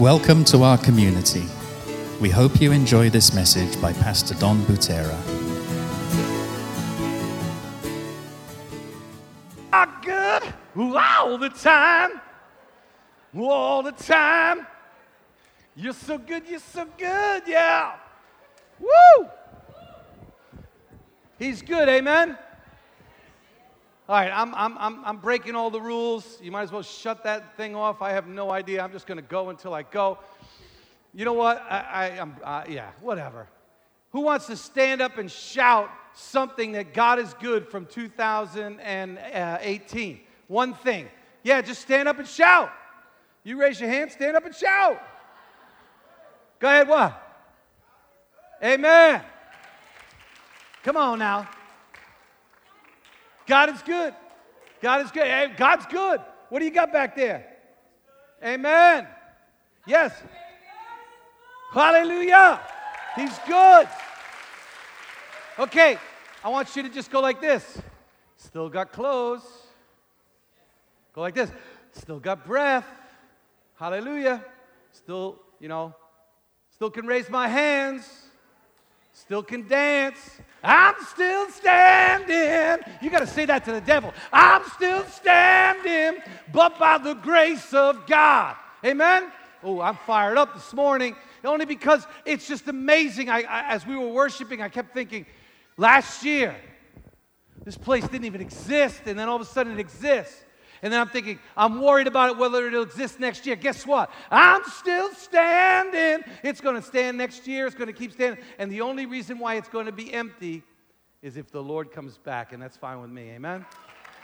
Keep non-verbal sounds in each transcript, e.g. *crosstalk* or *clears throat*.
Welcome to our community. We hope you enjoy this message by Pastor Don Butera. are good all the time. All the time. You're so good, you're so good, yeah. Woo! He's good, amen? All right, I'm, I'm, I'm, I'm breaking all the rules. You might as well shut that thing off. I have no idea. I'm just going to go until I go. You know what? I, I, am uh, yeah, whatever. Who wants to stand up and shout something that God is good from 2018? One thing. Yeah, just stand up and shout. You raise your hand, stand up and shout. Go ahead, what? Amen. Come on now. God is good. God is good. Hey, God's good. What do you got back there? Amen. Yes. Hallelujah. He's good. Okay, I want you to just go like this. Still got clothes. Go like this. Still got breath. Hallelujah. Still, you know, still can raise my hands. Still can dance. I'm still standing. You got to say that to the devil. I'm still standing, but by the grace of God. Amen? Oh, I'm fired up this morning only because it's just amazing. I, I, as we were worshiping, I kept thinking, last year, this place didn't even exist, and then all of a sudden it exists. And then I'm thinking, I'm worried about it whether it'll exist next year. Guess what? I'm still standing. It's going to stand next year. It's going to keep standing. And the only reason why it's going to be empty is if the Lord comes back, and that's fine with me. Amen?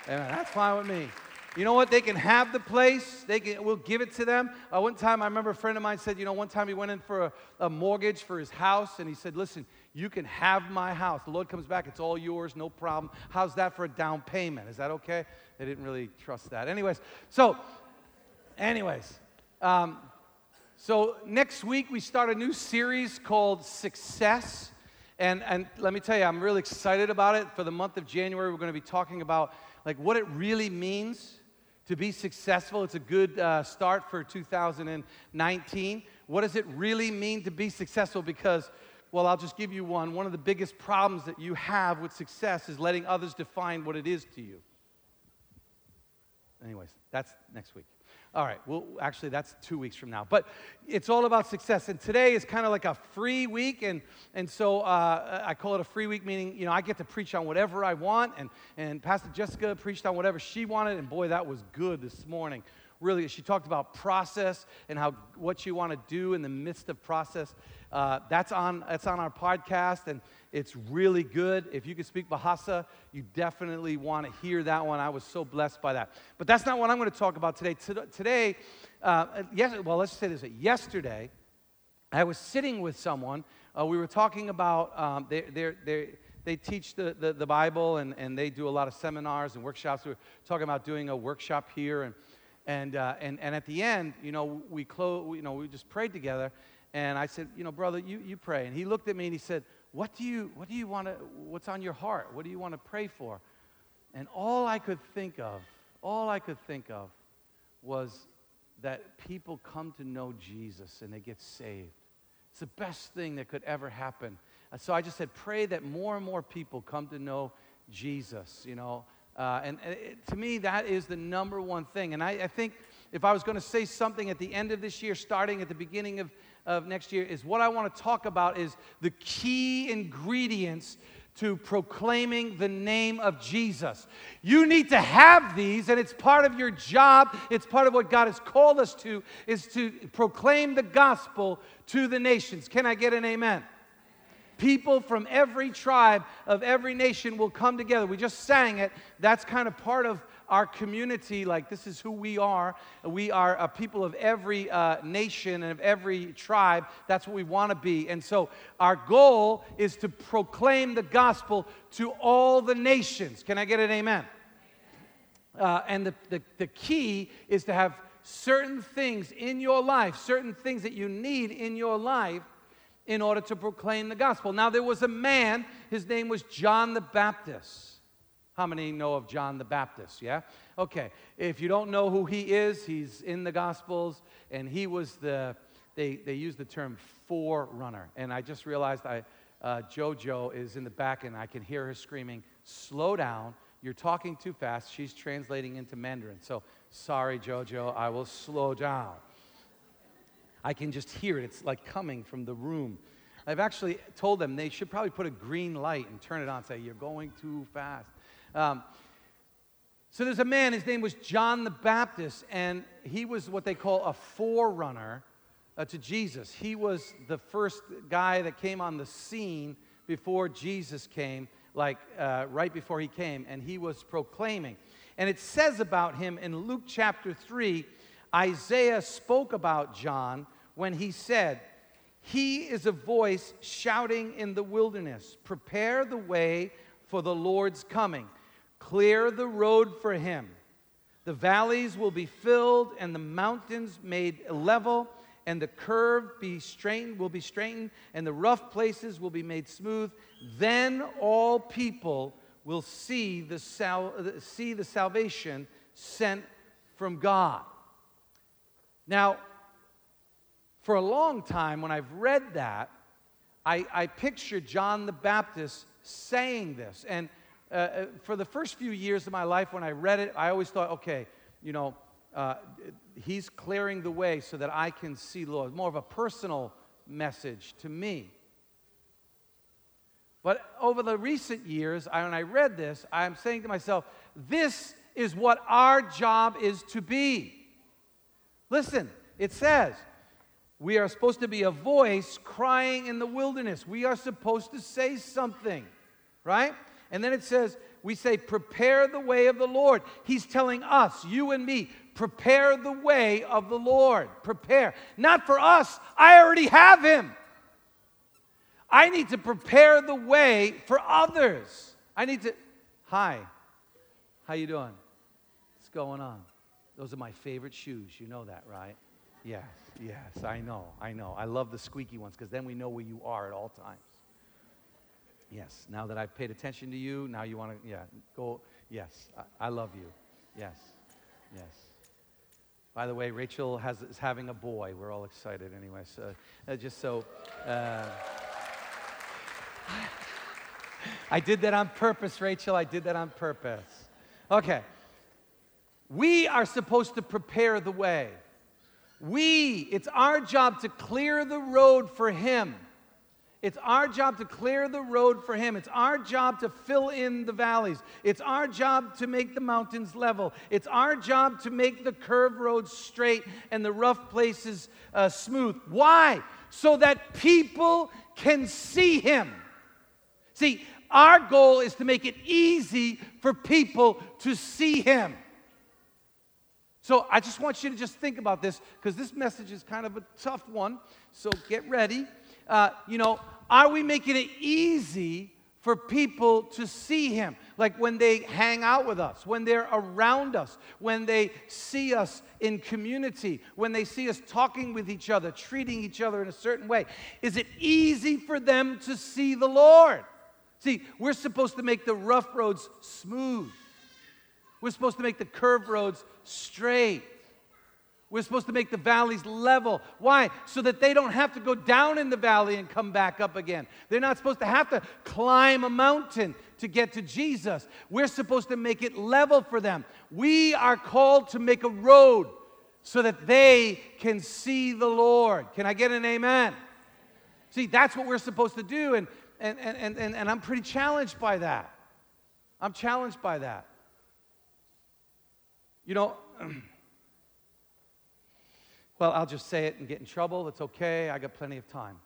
Amen. That's fine with me. You know what? They can have the place. They can, we'll give it to them. Uh, one time, I remember a friend of mine said, you know, one time he went in for a, a mortgage for his house, and he said, listen, you can have my house. The Lord comes back, it's all yours, no problem. How's that for a down payment? Is that okay? They didn't really trust that. Anyways, so, anyways, um, so next week we start a new series called Success. And, and let me tell you, I'm really excited about it. For the month of January, we're going to be talking about like what it really means to be successful. It's a good uh, start for 2019. What does it really mean to be successful? Because, well, I'll just give you one. One of the biggest problems that you have with success is letting others define what it is to you. Anyways, that's next week. All right, well, actually, that's two weeks from now. But it's all about success. And today is kind of like a free week. And, and so uh, I call it a free week, meaning, you know, I get to preach on whatever I want. And, and Pastor Jessica preached on whatever she wanted. And boy, that was good this morning. Really, she talked about process and how what you want to do in the midst of process. Uh, that's, on, that's on our podcast. And it's really good. If you can speak Bahasa, you definitely want to hear that one. I was so blessed by that. But that's not what I'm going to talk about today. Today, uh, yes, well, let's say this. Yesterday, I was sitting with someone. Uh, we were talking about, um, they they they teach the, the, the, Bible and, and they do a lot of seminars and workshops. We were talking about doing a workshop here. And, and, uh, and, and at the end, you know, we, clo- you know, we just prayed together. And I said, you know, brother, you, you pray. And he looked at me and he said, what do you, what do you want to, what's on your heart? What do you want to pray for? And all I could think of, all I could think of was that people come to know Jesus and they get saved. It's the best thing that could ever happen. So I just said, pray that more and more people come to know Jesus, you know. Uh, and, and it, to me, that is the number one thing. And I, I think if I was going to say something at the end of this year, starting at the beginning of of next year is what I want to talk about is the key ingredients to proclaiming the name of Jesus. You need to have these and it's part of your job, it's part of what God has called us to is to proclaim the gospel to the nations. Can I get an amen? People from every tribe of every nation will come together. We just sang it. That's kind of part of our community, like this is who we are. We are a people of every uh, nation and of every tribe. That's what we want to be. And so our goal is to proclaim the gospel to all the nations. Can I get an amen? Uh, and the, the, the key is to have certain things in your life, certain things that you need in your life in order to proclaim the gospel. Now, there was a man, his name was John the Baptist. How many know of John the Baptist? Yeah? Okay. If you don't know who he is, he's in the Gospels, and he was the, they, they use the term forerunner. And I just realized I, uh, JoJo is in the back and I can hear her screaming, Slow down. You're talking too fast. She's translating into Mandarin. So sorry, JoJo, I will slow down. I can just hear it. It's like coming from the room. I've actually told them they should probably put a green light and turn it on, say, You're going too fast. Um, so there's a man, his name was John the Baptist, and he was what they call a forerunner uh, to Jesus. He was the first guy that came on the scene before Jesus came, like uh, right before he came, and he was proclaiming. And it says about him in Luke chapter 3, Isaiah spoke about John when he said, He is a voice shouting in the wilderness, prepare the way for the Lord's coming, clear the road for him. The valleys will be filled and the mountains made level and the curve be straightened will be straightened and the rough places will be made smooth then all people will see the, sal- see the salvation sent from god now for a long time when i've read that i, I picture john the baptist saying this and uh, uh for the first few years of my life when i read it i always thought okay you know uh, he's clearing the way so that I can see Lord. More of a personal message to me. But over the recent years, I, when I read this, I'm saying to myself, this is what our job is to be. Listen, it says, we are supposed to be a voice crying in the wilderness. We are supposed to say something, right? And then it says, we say, prepare the way of the Lord. He's telling us, you and me, prepare the way of the Lord. Prepare. Not for us, I already have him. I need to prepare the way for others. I need to Hi. How you doing? What's going on? Those are my favorite shoes. You know that, right? Yes, yes, I know. I know. I love the squeaky ones because then we know where you are at all times. Yes. Now that I've paid attention to you, now you want to, yeah, go. Yes. I, I, love you. Yes. Yes. By the way, Rachel has, is having a boy. We're all excited anyway. So, uh, just so. Uh, *laughs* I did that on purpose, Rachel. I did that on purpose. Okay. We are supposed to prepare the way. We, it's our job to clear the road for Him. It's our job to clear the road for Him. It's our job to fill in the valleys. It's our job to make the mountains level. It's our job to make the curved roads straight and the rough places uh, smooth. Why? So that people can see Him. See, our goal is to make it easy for people to see Him. So I just want you to just think about this because this message is kind of a tough one. So get ready uh, you know, are we making it easy for people to see Him? Like when they hang out with us, when they're around us, when they see us in community, when they see us talking with each other, treating each other in a certain way. Is it easy for them to see the Lord? See, we're supposed to make the rough roads smooth. We're supposed to make the curved roads straight. We're supposed to make the valleys level. Why? So that they don't have to go down in the valley and come back up again. They're not supposed to have to climb a mountain to get to Jesus. We're supposed to make it level for them. We are called to make a road so that they can see the Lord. Can I get an amen? See, that's what we're supposed to do, and, and, and, and, and I'm pretty challenged by that. I'm challenged by that. You know, *clears throat* well, I'll just say it and get in trouble. It's okay. I got plenty of time.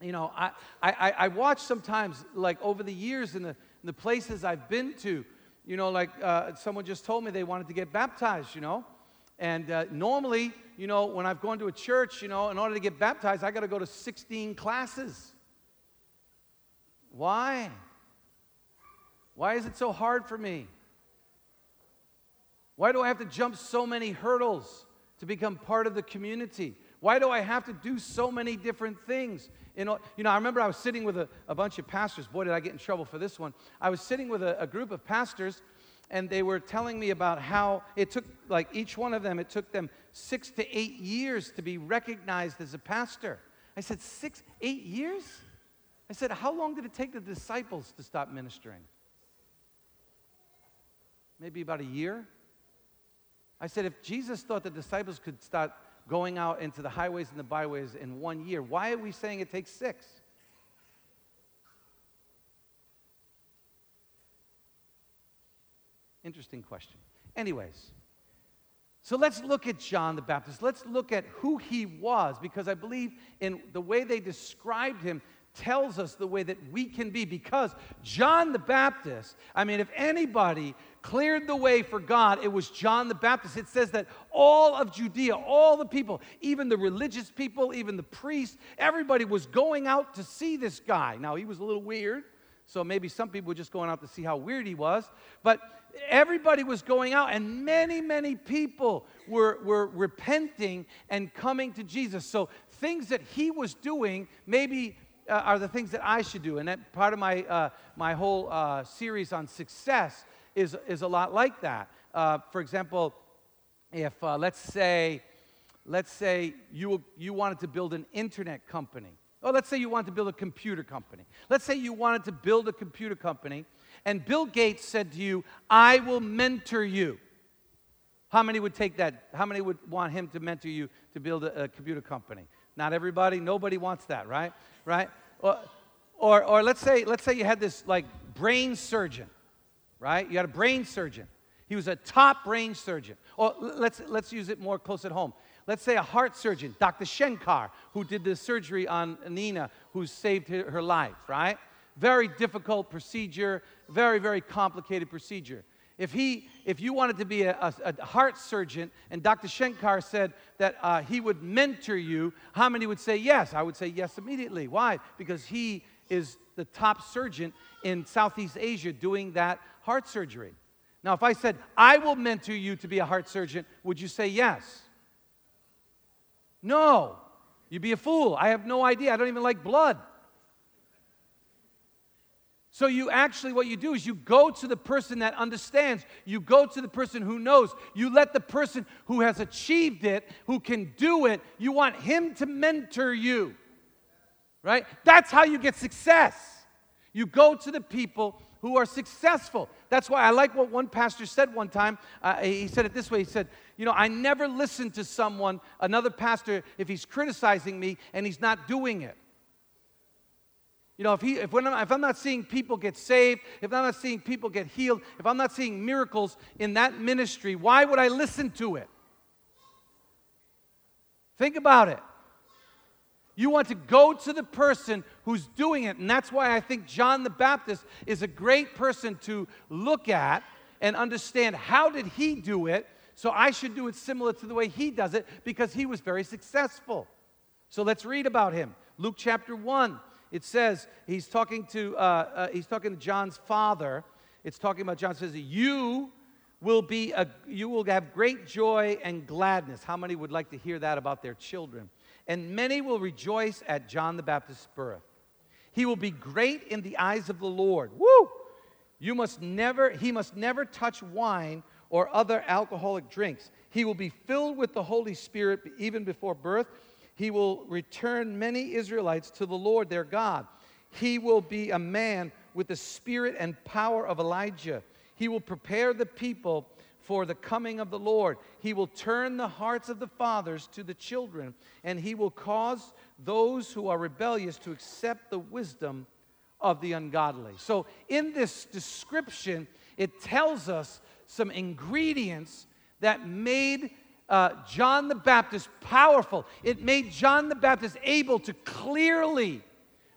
You know, I, I, I watch sometimes, like over the years in the, in the places I've been to, you know, like uh, someone just told me they wanted to get baptized, you know. And uh, normally, you know, when I've gone to a church, you know, in order to get baptized, I got to go to 16 classes. Why? Why is it so hard for me? Why do I have to jump so many hurdles? To become part of the community? Why do I have to do so many different things? You know, you know I remember I was sitting with a, a bunch of pastors. Boy, did I get in trouble for this one. I was sitting with a, a group of pastors, and they were telling me about how it took, like each one of them, it took them six to eight years to be recognized as a pastor. I said, Six, eight years? I said, How long did it take the disciples to stop ministering? Maybe about a year. I said, If Jesus thought the disciples could start going out into the highways and the byways in one year, why are we saying it takes six? Interesting question. Anyways, so let's look at John the Baptist. Let's look at who he was because I believe in the way they described him tells us the way that we can be because John the Baptist, I mean, if anybody cleared the way for God, it was John the Baptist. It says that all of Judea, all the people, even the religious people, even the priests, everybody was going out to see this guy. Now, he was a little weird, so maybe some people were just going out to see how weird he was, but everybody was going out, and many, many people were, were repenting and coming to Jesus. So things that he was doing maybe uh, are the things that I should do. And that part of my, uh, my whole uh, series on success is, is a lot like that. Uh, for example, if uh, let's say, let's say you, you wanted to build an internet company. Or let's say you wanted to build a computer company. Let's say you wanted to build a computer company and Bill Gates said to you, I will mentor you. How many would take that? How many would want him to mentor you to build a, a computer company? Not everybody. Nobody wants that, right? Right? Or, or, or let's say let's say you had this like brain surgeon, right? You had a brain surgeon. He was a top brain surgeon. Or let's let's use it more close at home. Let's say a heart surgeon, Dr. Shankar, who did the surgery on Nina, who saved her life, right? Very difficult procedure, very, very complicated procedure. If, he, if you wanted to be a, a, a heart surgeon and Dr. Shankar said that uh, he would mentor you, how many would say yes? I would say yes immediately. Why? Because he is the top surgeon in Southeast Asia doing that heart surgery. Now, if I said, I will mentor you to be a heart surgeon, would you say yes? No. You'd be a fool. I have no idea. I don't even like blood. So, you actually, what you do is you go to the person that understands. You go to the person who knows. You let the person who has achieved it, who can do it, you want him to mentor you. Right? That's how you get success. You go to the people who are successful. That's why I like what one pastor said one time. Uh, he said it this way He said, You know, I never listen to someone, another pastor, if he's criticizing me and he's not doing it. You know, if, he, if, I'm, if I'm not seeing people get saved, if I'm not seeing people get healed, if I'm not seeing miracles in that ministry, why would I listen to it? Think about it. You want to go to the person who's doing it. And that's why I think John the Baptist is a great person to look at and understand how did he do it? So I should do it similar to the way he does it because he was very successful. So let's read about him. Luke chapter 1 it says he's talking to uh, uh, he's talking to John's father. It's talking about John says you will be a, you will have great joy and gladness. How many would like to hear that about their children? And many will rejoice at John the Baptist's birth. He will be great in the eyes of the Lord. Woo! You must never he must never touch wine or other alcoholic drinks. He will be filled with the Holy Spirit even before birth he will return many Israelites to the Lord their God. He will be a man with the spirit and power of Elijah. He will prepare the people for the coming of the Lord. He will turn the hearts of the fathers to the children, and he will cause those who are rebellious to accept the wisdom of the ungodly. So, in this description, it tells us some ingredients that made uh, John the Baptist powerful. It made John the Baptist able to clearly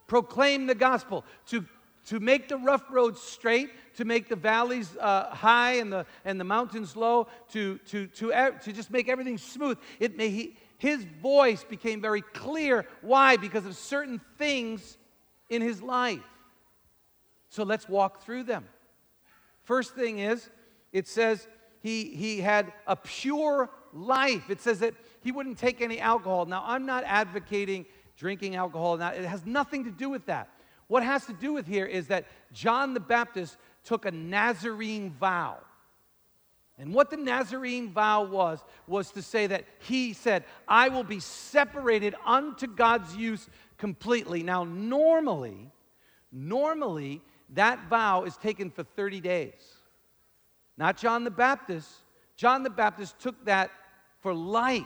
proclaim the gospel, to, to make the rough roads straight, to make the valleys uh, high and the, and the mountains low, to, to, to, to just make everything smooth. It may, he, his voice became very clear. Why? Because of certain things in his life. So let's walk through them. First thing is, it says he, he had a pure life. It says that he wouldn't take any alcohol. Now, I'm not advocating drinking alcohol. Now, it has nothing to do with that. What has to do with here is that John the Baptist took a Nazarene vow. And what the Nazarene vow was, was to say that he said, I will be separated unto God's use completely. Now, normally, normally, that vow is taken for 30 days. Not John the Baptist. John the Baptist took that for life.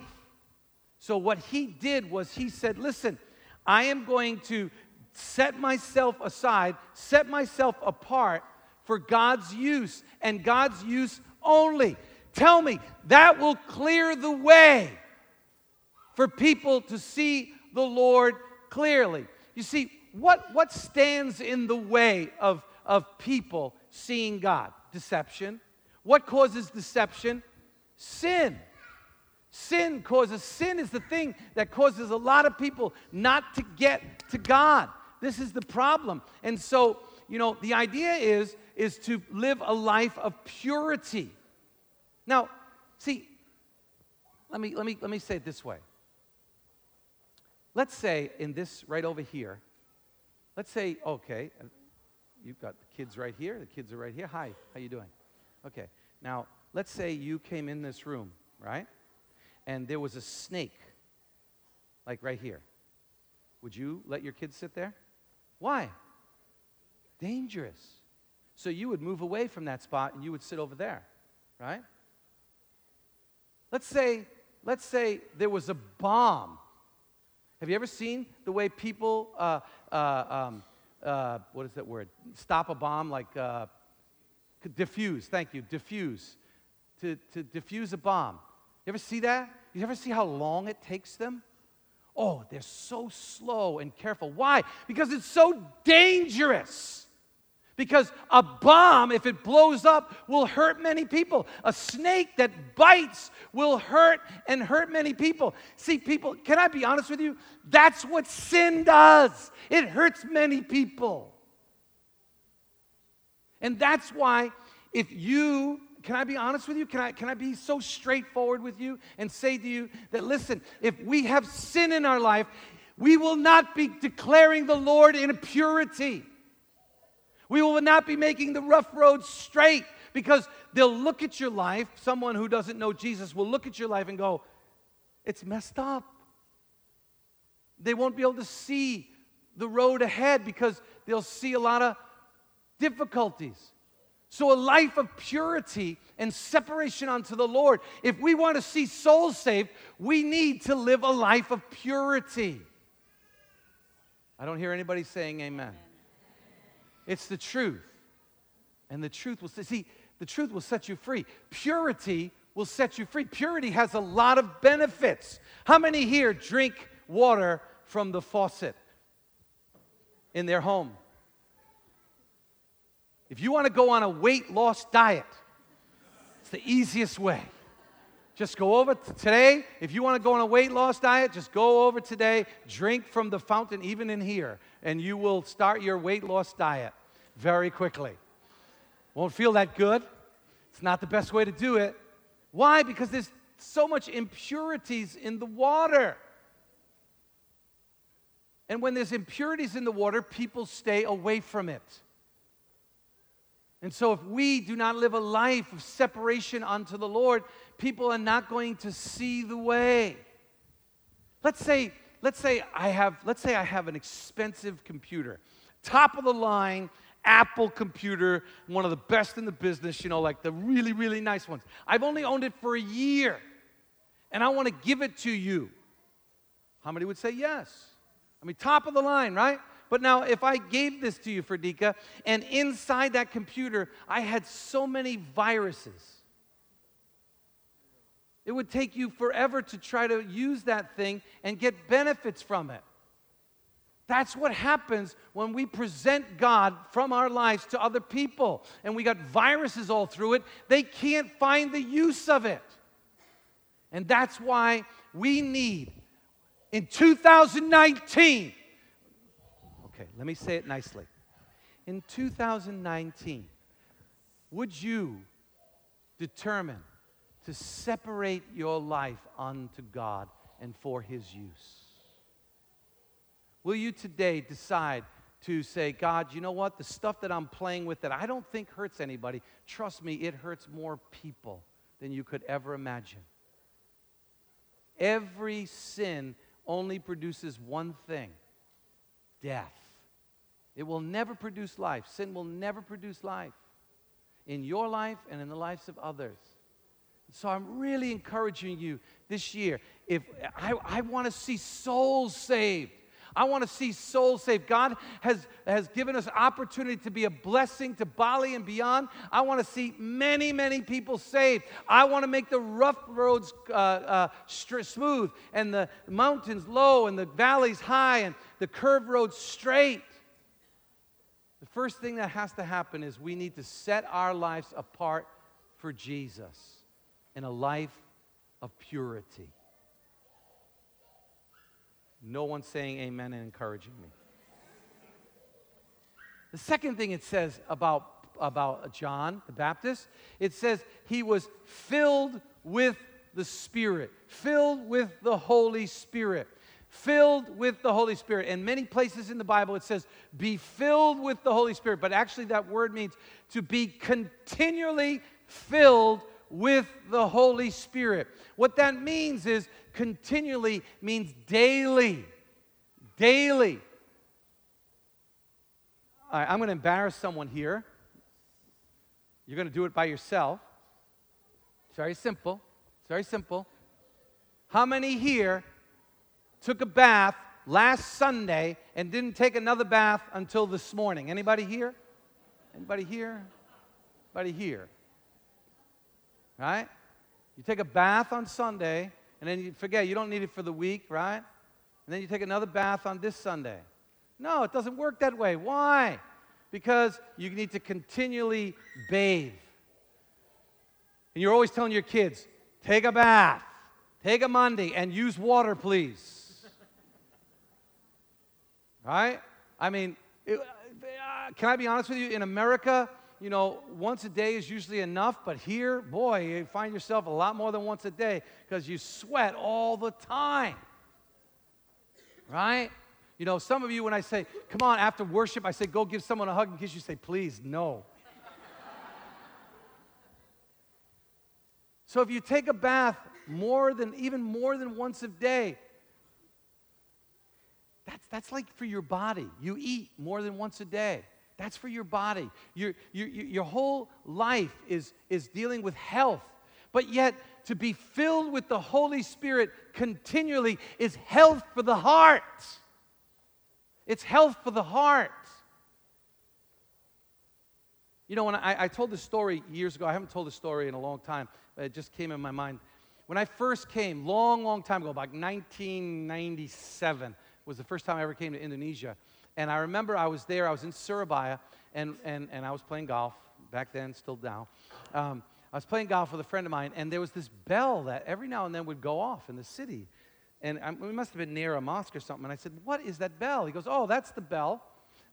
So, what he did was he said, Listen, I am going to set myself aside, set myself apart for God's use and God's use only. Tell me, that will clear the way for people to see the Lord clearly. You see, what, what stands in the way of, of people seeing God? Deception. What causes deception? Sin. Sin causes, sin is the thing that causes a lot of people not to get to God. This is the problem. And so, you know, the idea is, is to live a life of purity. Now, see, let me, let me, let me say it this way. Let's say in this right over here, let's say, okay, uh, you've got the kids right here, the kids are right here. Hi, how you doing? Okay, now let's say you came in this room, right? And there was a snake, like right here. Would you let your kids sit there? Why? Dangerous. So you would move away from that spot and you would sit over there, right? Let's say, let's say there was a bomb. Have you ever seen the way people, uh, uh, um, uh, what is that word? Stop a bomb, like uh, diffuse, thank you, diffuse. To, to diffuse a bomb. You ever see that? You ever see how long it takes them? Oh, they're so slow and careful. Why? Because it's so dangerous. Because a bomb, if it blows up, will hurt many people. A snake that bites will hurt and hurt many people. See, people, can I be honest with you? That's what sin does, it hurts many people. And that's why, if you can I be honest with you? Can I, can I be so straightforward with you and say to you that, listen, if we have sin in our life, we will not be declaring the Lord in purity. We will not be making the rough road straight because they'll look at your life. Someone who doesn't know Jesus will look at your life and go, It's messed up. They won't be able to see the road ahead because they'll see a lot of difficulties. So, a life of purity and separation unto the Lord. If we want to see souls saved, we need to live a life of purity. I don't hear anybody saying amen. It's the truth. And the truth will see, the truth will set you free. Purity will set you free. Purity has a lot of benefits. How many here drink water from the faucet in their home? If you want to go on a weight loss diet, it's the easiest way. Just go over today. If you want to go on a weight loss diet, just go over today, drink from the fountain, even in here, and you will start your weight loss diet very quickly. Won't feel that good. It's not the best way to do it. Why? Because there's so much impurities in the water. And when there's impurities in the water, people stay away from it. And so, if we do not live a life of separation unto the Lord, people are not going to see the way. Let's say, let's say I have, let's say I have an expensive computer, top of the line, Apple computer, one of the best in the business, you know, like the really, really nice ones. I've only owned it for a year, and I want to give it to you. How many would say yes? I mean, top of the line, right? But now, if I gave this to you, Fredika, and inside that computer I had so many viruses, it would take you forever to try to use that thing and get benefits from it. That's what happens when we present God from our lives to other people and we got viruses all through it. They can't find the use of it. And that's why we need in 2019. Okay, let me say it nicely. In 2019, would you determine to separate your life unto God and for His use? Will you today decide to say, God, you know what? The stuff that I'm playing with that I don't think hurts anybody, trust me, it hurts more people. than you could ever imagine. Every sin only produces one thing death. It will never produce life. Sin will never produce life in your life and in the lives of others. So I'm really encouraging you this year. If I, I want to see souls saved. I want to see souls saved. God has, has given us opportunity to be a blessing to Bali and beyond. I want to see many, many people saved. I want to make the rough roads uh, uh, smooth and the mountains low and the valleys high and the curved roads straight. The first thing that has to happen is we need to set our lives apart for Jesus in a life of purity. No one's saying amen and encouraging me. The second thing it says about, about John the Baptist, it says he was filled with the Spirit, filled with the Holy Spirit, filled with the Holy Spirit. In many places in the Bible, it says, be filled with the Holy Spirit. But actually, that word means to be continually filled with the Holy Spirit. What that means is continually means daily. Daily. All right, I'm going to embarrass someone here. You're going to do it by yourself. It's very simple. It's very simple. How many here took a bath last Sunday and didn't take another bath until this morning? Anybody here? Anybody here? Anybody here? Right? You take a bath on Sunday and then you forget you don't need it for the week, right? And then you take another bath on this Sunday. No, it doesn't work that way. Why? Because you need to continually bathe. And you're always telling your kids, take a bath, take a Monday, and use water, please. Right? I mean, it, uh, can I be honest with you? In America, you know, once a day is usually enough, but here, boy, you find yourself a lot more than once a day because you sweat all the time. Right? You know, some of you, when I say, come on, after worship, I say, go give someone a hug and kiss, you say, please, no. so if you take a bath more than, even more than once a day, that's, that's like for your body. You eat more than once a day. That's for your body. Your, your, your whole life is, is dealing with health. But yet, to be filled with the Holy Spirit continually is health for the heart. It's health for the heart. You know, when I, I told this story years ago, I haven't told this story in a long time, but it just came in my mind. When I first came, long, long time ago, about 1997 was the first time I ever came to Indonesia. And I remember I was there, I was in Surabaya, and, and, and I was playing golf back then, still now. Um, I was playing golf with a friend of mine, and there was this bell that every now and then would go off in the city. And I, we must have been near a mosque or something. And I said, What is that bell? He goes, Oh, that's the bell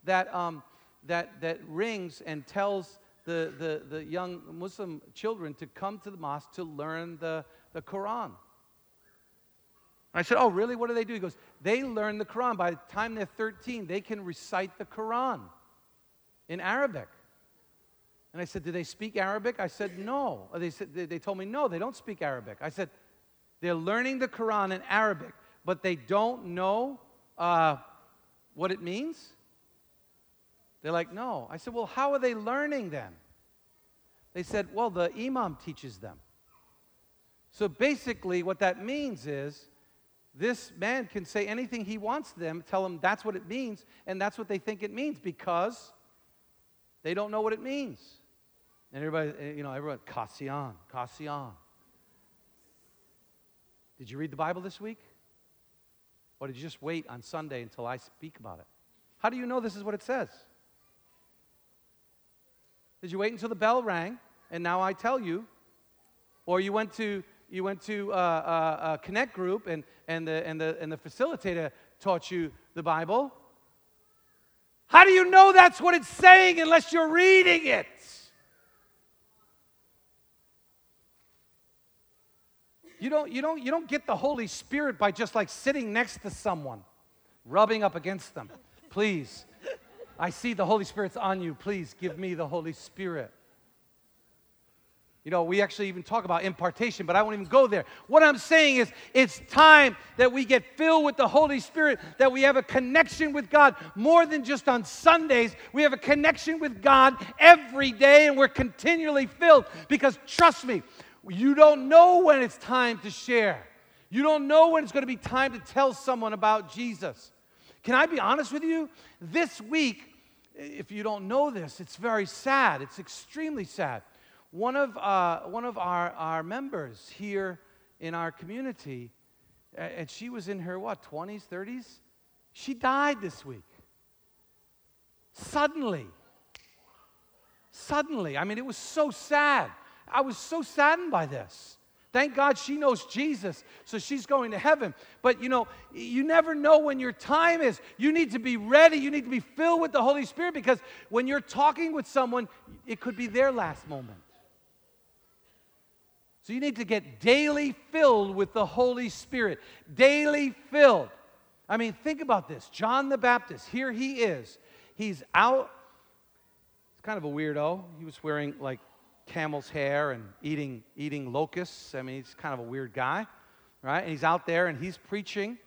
that, um, that, that rings and tells the, the, the young Muslim children to come to the mosque to learn the, the Quran. I said, Oh, really? What do they do? He goes, They learn the Quran. By the time they're 13, they can recite the Quran in Arabic. And I said, Do they speak Arabic? I said, No. They, said, they told me, No, they don't speak Arabic. I said, They're learning the Quran in Arabic, but they don't know uh, what it means? They're like, No. I said, Well, how are they learning then? They said, Well, the Imam teaches them. So basically, what that means is this man can say anything he wants to them, tell them that's what it means, and that's what they think it means because they don't know what it means. And everybody, eh, you know, everyone, Kasian, Kasian. Did you read the Bible this week? Or did you just wait on Sunday until I speak about it? How do you know this is what it says? Did you wait until the bell rang and now I tell you? Or you went to you went to a, a, a connect group and, and, the, and, the, and the facilitator taught you the Bible. How do you know that's what it's saying unless you're reading it? You don't, you, don't, you don't get the Holy Spirit by just like sitting next to someone, rubbing up against them. Please, I see the Holy Spirit's on you. Please give me the Holy Spirit. You know, we actually even talk about impartation, but I won't even go there. What I'm saying is, it's time that we get filled with the Holy Spirit, that we have a connection with God more than just on Sundays. We have a connection with God every day, and we're continually filled. Because trust me, you don't know when it's time to share, you don't know when it's going to be time to tell someone about Jesus. Can I be honest with you? This week, if you don't know this, it's very sad. It's extremely sad one of, uh, one of our, our members here in our community, and she was in her, what, 20s, 30s? She died this week. Suddenly. Suddenly. I mean, it was so sad. I was so saddened by this. Thank God she knows Jesus, so she's going to heaven. But you know, you never know when your time is. You need to be ready. You need to be filled with the Holy Spirit because when you're talking with someone, it could be their last moment. So you need to get daily filled with the Holy Spirit. Daily filled. I mean, think about this. John the Baptist, here he is. He's out. He's kind of a weirdo. He was wearing like camel's hair and eating, eating locusts. I mean, he's kind of a weird guy, right? And he's out there and he's preaching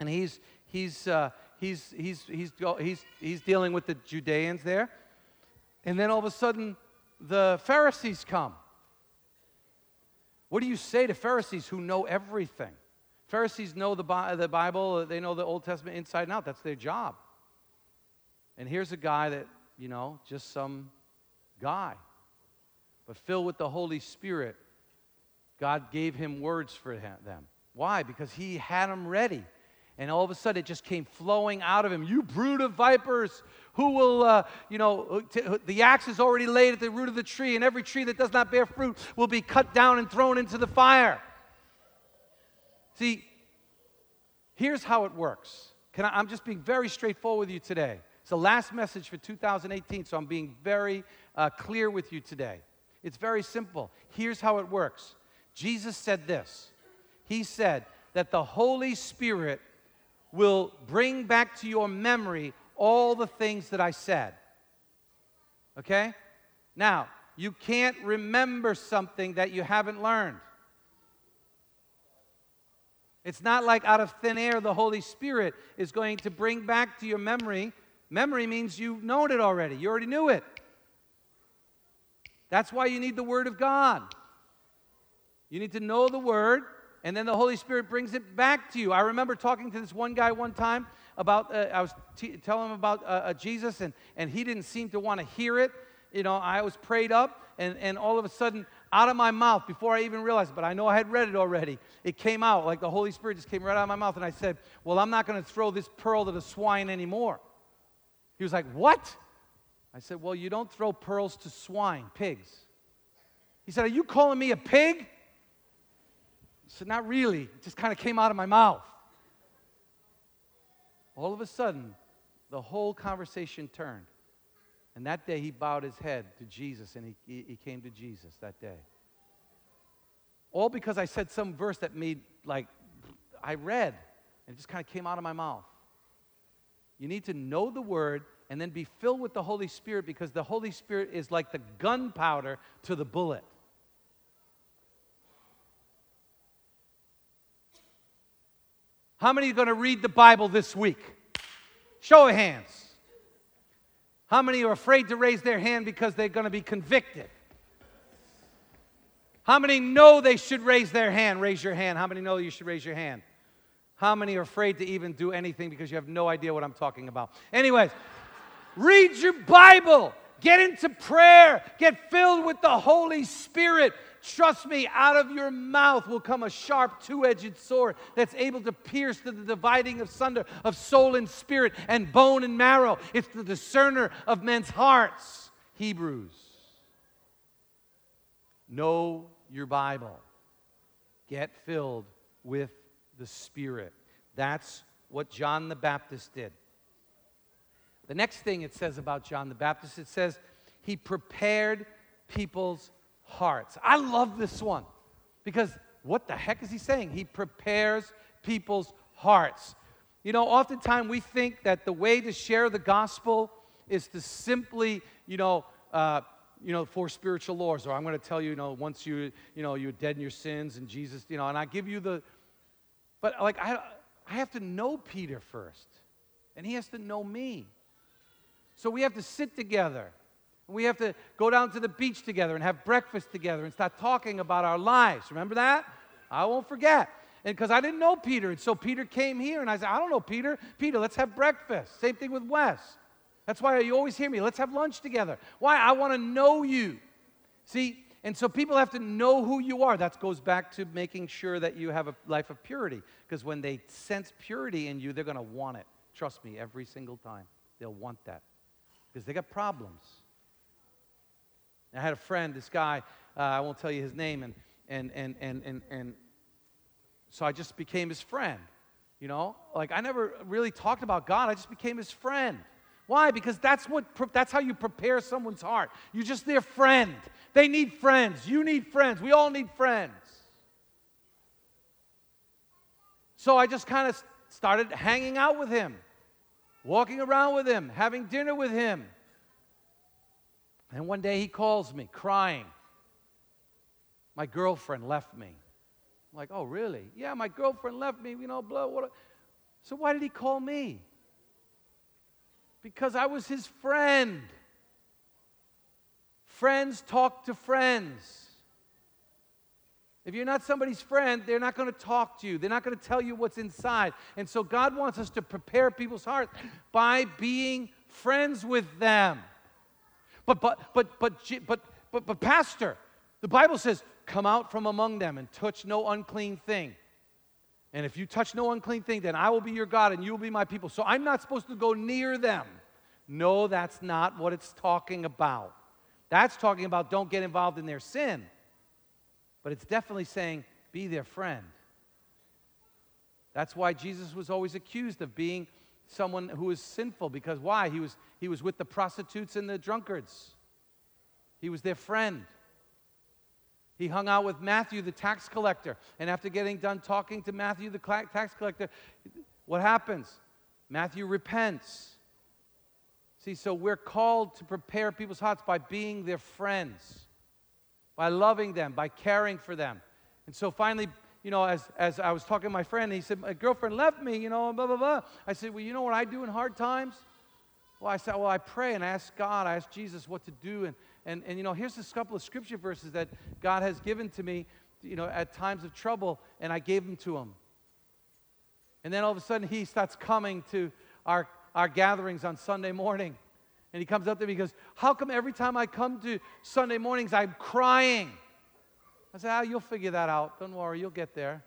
and he's, he's, uh, he's, he's, he's, he's, he's dealing with the Judeans there. And then all of a sudden, the Pharisees come. What do you say to Pharisees who know everything? Pharisees know the, Bible, they know the Old Testament inside and out. That's their job. And here's a guy that, you know, just some guy, but filled with the Holy Spirit. God gave him words for them. Why? Because he had them ready. And all of a sudden, it just came flowing out of him. You brood of vipers, who will, uh, you know, t- the axe is already laid at the root of the tree, and every tree that does not bear fruit will be cut down and thrown into the fire. See, here's how it works. Can I, I'm just being very straightforward with you today. It's the last message for 2018, so I'm being very uh, clear with you today. It's very simple. Here's how it works Jesus said this He said that the Holy Spirit will bring back to your memory all the things that I said. Okay? Now, you can't remember something that you haven't learned. It's not like out of thin air the Holy Spirit is going to bring back to your memory. Memory means you've known it already, you already knew it. That's why you need the Word of God. You need to know the Word, and then the Holy Spirit brings it back to you. I remember talking to this one guy one time about, uh, I was t- telling him about uh, uh, Jesus, and, and he didn't seem to want to hear it. You know, I was prayed up, and, and all of a sudden, out of my mouth, before I even realized, but I know I had read it already, it came out like the Holy Spirit just came right out of my mouth, and I said, Well, I'm not going to throw this pearl to the swine anymore. He was like, What? I said, Well, you don't throw pearls to swine, pigs. He said, Are you calling me a pig? Said, Not really. It just kind of came out of my mouth. All of a sudden, the whole conversation turned. And that day, he bowed his head to Jesus and he, he came to Jesus that day. All because I said some verse that made, like, I read and it just kind of came out of my mouth. You need to know the word and then be filled with the Holy Spirit because the Holy Spirit is like the gunpowder to the bullet. How many are going to read the Bible this week? Show of hands. How many are afraid to raise their hand because they're going to be convicted? How many know they should raise their hand? Raise your hand. How many know you should raise your hand? How many are afraid to even do anything because you have no idea what I'm talking about? Anyways, read your Bible. Get into prayer. Get filled with the Holy Spirit. Trust me, out of your mouth will come a sharp two edged sword that's able to pierce to the dividing of sunder of soul and spirit and bone and marrow. It's the discerner of men's hearts. Hebrews. Know your Bible. Get filled with the Spirit. That's what John the Baptist did. The next thing it says about John the Baptist, it says he prepared people's hearts. I love this one because what the heck is he saying? He prepares people's hearts. You know, oftentimes we think that the way to share the gospel is to simply, you know, uh, you know, four spiritual laws, or I'm going to tell you, you know, once you, you know, you're dead in your sins and Jesus, you know, and I give you the, but like I, I have to know Peter first, and he has to know me. So we have to sit together. We have to go down to the beach together and have breakfast together and start talking about our lives. Remember that? I won't forget. And because I didn't know Peter. And so Peter came here and I said, I don't know Peter. Peter, let's have breakfast. Same thing with Wes. That's why you always hear me. Let's have lunch together. Why? I want to know you. See, and so people have to know who you are. That goes back to making sure that you have a life of purity. Because when they sense purity in you, they're going to want it. Trust me, every single time. They'll want that. Because they got problems. I had a friend, this guy, uh, I won't tell you his name, and, and, and, and, and, and so I just became his friend. You know, like I never really talked about God, I just became his friend. Why? Because that's what that's how you prepare someone's heart. You're just their friend. They need friends. You need friends. We all need friends. So I just kind of started hanging out with him, walking around with him, having dinner with him. And one day he calls me crying. My girlfriend left me. I'm like, oh, really? Yeah, my girlfriend left me, you know, blah, what. So why did he call me? Because I was his friend. Friends talk to friends. If you're not somebody's friend, they're not going to talk to you. They're not going to tell you what's inside. And so God wants us to prepare people's hearts by being friends with them. But, but, but, but, but, but, but, Pastor, the Bible says, come out from among them and touch no unclean thing. And if you touch no unclean thing, then I will be your God and you will be my people. So I'm not supposed to go near them. No, that's not what it's talking about. That's talking about don't get involved in their sin. But it's definitely saying be their friend. That's why Jesus was always accused of being someone who was sinful because why? He was, he was with the prostitutes and the drunkards, he was their friend. He hung out with Matthew, the tax collector. And after getting done talking to Matthew, the tax collector, what happens? Matthew repents. See, so we're called to prepare people's hearts by being their friends, by loving them, by caring for them. And so finally, you know, as, as I was talking to my friend, he said, My girlfriend left me, you know, blah, blah, blah. I said, Well, you know what I do in hard times? Well, I said, Well, I pray and I ask God, I ask Jesus what to do. And, and, and you know, here's a couple of scripture verses that God has given to me, you know, at times of trouble, and I gave them to him. And then all of a sudden, he starts coming to our, our gatherings on Sunday morning. And he comes up to me and goes, How come every time I come to Sunday mornings, I'm crying? I said, Ah, you'll figure that out. Don't worry, you'll get there.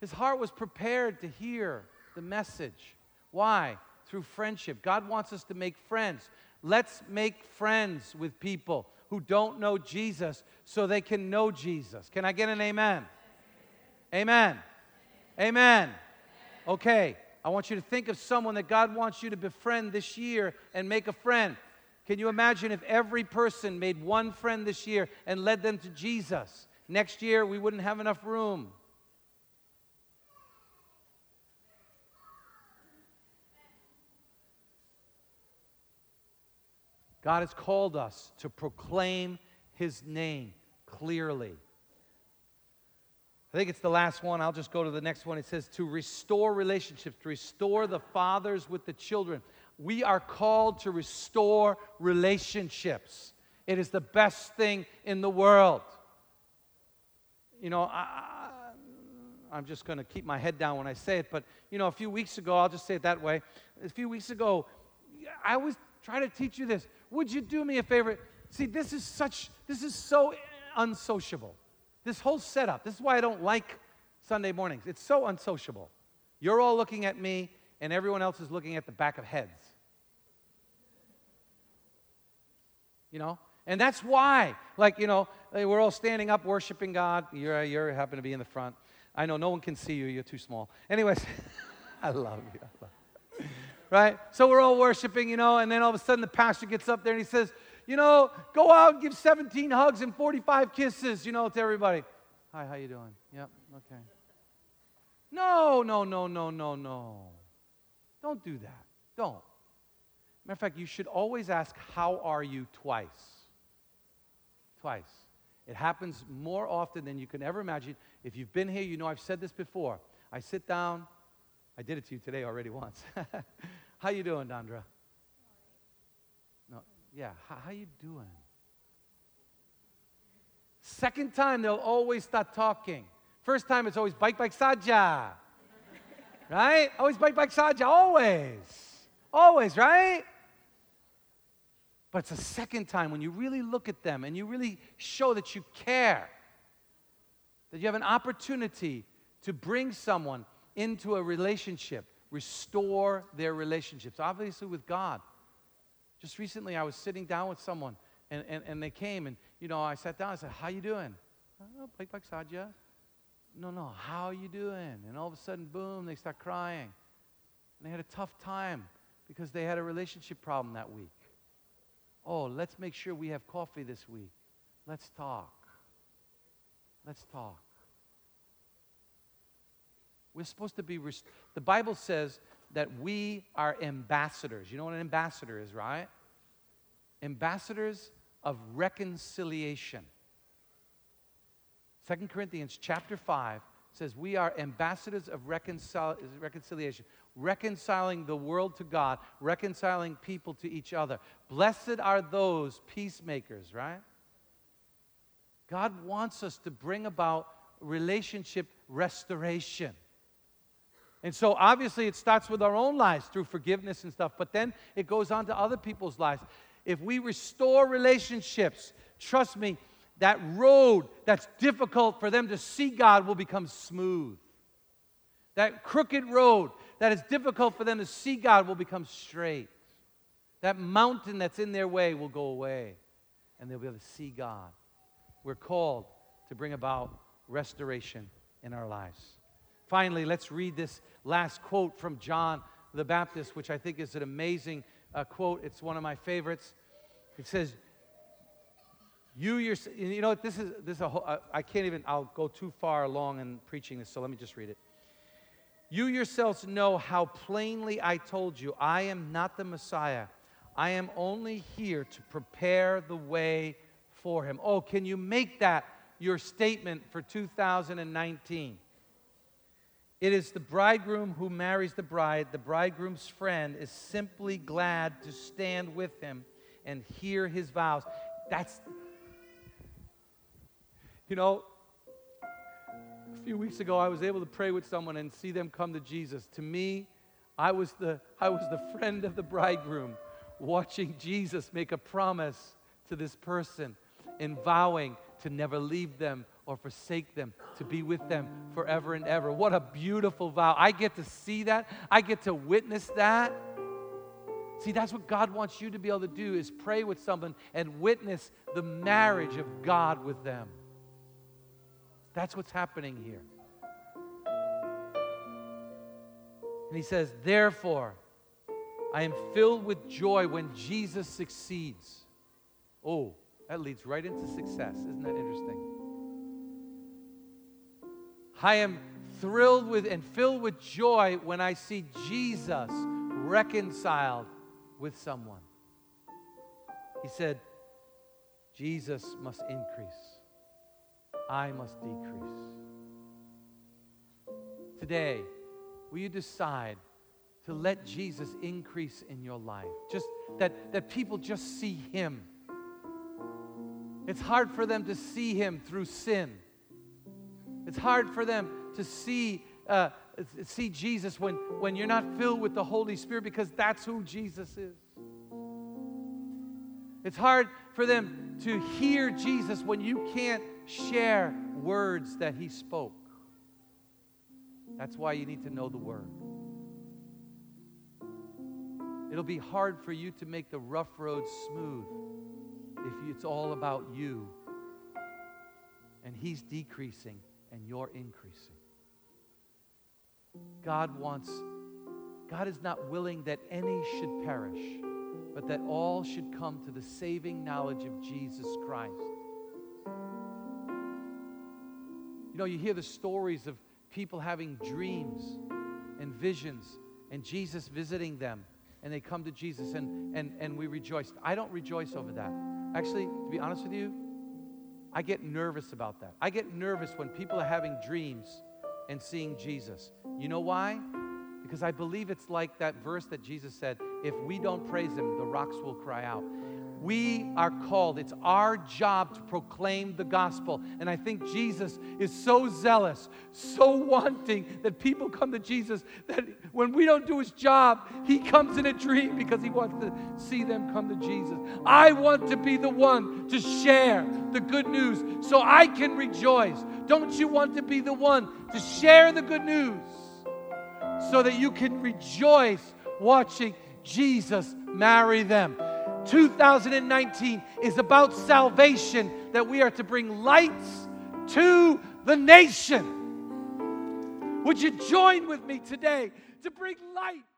His heart was prepared to hear the message. Why? Through friendship. God wants us to make friends. Let's make friends with people who don't know Jesus so they can know Jesus. Can I get an amen? Amen. Amen. Okay, I want you to think of someone that God wants you to befriend this year and make a friend. Can you imagine if every person made one friend this year and led them to Jesus? Next year, we wouldn't have enough room. God has called us to proclaim His name clearly. I think it's the last one. I'll just go to the next one. It says to restore relationships, to restore the fathers with the children. We are called to restore relationships. It is the best thing in the world you know, I, I'm just going to keep my head down when I say it, but, you know, a few weeks ago, I'll just say it that way. A few weeks ago, I was trying to teach you this. Would you do me a favor? See, this is such, this is so unsociable. This whole setup, this is why I don't like Sunday mornings. It's so unsociable. You're all looking at me, and everyone else is looking at the back of heads. You know? And that's why, like, you know, we're all standing up worshiping God. You're, you're happen to be in the front. I know no one can see you, you're too small. Anyways, *laughs* I love you. I love you. Right? So we're all worshiping, you know, and then all of a sudden the pastor gets up there and he says, you know, go out and give 17 hugs and 45 kisses, you know, to everybody. Hi, how you doing? Yep, okay. No, no, no, no, no, no. Don't do that. Don't. Matter of fact, you should always ask, how are you twice. Twice. It happens more often than you can ever imagine. If you've been here, you know I've said this before. I sit down. I did it to you today already once. *laughs* how you doing, Dondra? No, yeah. How, how you doing? Second time, they'll always start talking. First time, it's always bike, bike, saja. *laughs* right? Always bike, bike, saja. Always. Always, right? But it's the second time when you really look at them and you really show that you care, that you have an opportunity to bring someone into a relationship, restore their relationships, obviously with God. Just recently, I was sitting down with someone and, and, and they came and, you know, I sat down, I said, how you doing? Oh, Bike Bike Sadja. No, no, how are you doing? And all of a sudden, boom, they start crying. And they had a tough time because they had a relationship problem that week. Oh, let's make sure we have coffee this week. Let's talk. Let's talk. We're supposed to be, rest- the Bible says that we are ambassadors. You know what an ambassador is, right? Ambassadors of reconciliation. 2 Corinthians chapter 5 says we are ambassadors of reconcil- reconciliation, reconciling the world to God, reconciling people to each other. Blessed are those peacemakers, right? God wants us to bring about relationship restoration. And so obviously it starts with our own lives through forgiveness and stuff, but then it goes on to other people's lives. If we restore relationships, trust me, that road that's difficult for them to see God will become smooth. That crooked road that is difficult for them to see God will become straight. That mountain that's in their way will go away, and they'll be able to see God. We're called to bring about restoration in our lives. Finally, let's read this last quote from John the Baptist, which I think is an amazing uh, quote. It's one of my favorites. It says, you you know, this is, this is a whole, uh, I can't even, I'll go too far along in preaching this, so let me just read it. You yourselves know how plainly I told you, I am not the Messiah. I am only here to prepare the way for him. Oh, can you make that your statement for 2019? It is the bridegroom who marries the bride. The bridegroom's friend is simply glad to stand with him and hear his vows. That's, you know, a few weeks ago I was able to pray with someone and see them come to Jesus. To me, I was the, I was the friend of the bridegroom watching Jesus make a promise to this person and vowing to never leave them or forsake them, to be with them forever and ever. What a beautiful vow. I get to see that. I get to witness that. See, that's what God wants you to be able to do is pray with someone and witness the marriage of God with them. That's what's happening here. And he says, Therefore, I am filled with joy when Jesus succeeds. Oh, that leads right into success. Isn't that interesting? I am thrilled with and filled with joy when I see Jesus reconciled with someone. He said, Jesus must increase, I must decrease. Today, will you decide to let Jesus increase in your life? Just that, that people just see Him. It's hard for them to see Him through sin. It's hard for them to see, uh, see Jesus when, when you're not filled with the Holy Spirit because that's who Jesus is. It's hard for them to hear Jesus when you can't share words that He spoke. That's why you need to know the Word. It'll be hard for you to make the rough road smooth if it's all about you and He's decreasing and you're increasing. God wants, God is not willing that any should perish, but that all should come to the saving knowledge of Jesus Christ. You know, you hear the stories of people having dreams and visions and Jesus visiting them, and they come to Jesus and, and, and we rejoice. I don't rejoice over that. Actually, to be honest with you, I get nervous about that. I get nervous when people are having dreams and seeing Jesus. You know why? Because I believe it's like that verse that Jesus said if we don't praise him, the rocks will cry out. We are called, it's our job to proclaim the gospel. And I think Jesus is so zealous, so wanting that people come to Jesus that when we don't do his job, he comes in a dream because he wants to see them come to Jesus. I want to be the one to share the good news so I can rejoice. Don't you want to be the one to share the good news so that you can rejoice watching Jesus marry them? 2019 is about salvation, that we are to bring lights to the nation. Would you join with me today to bring light?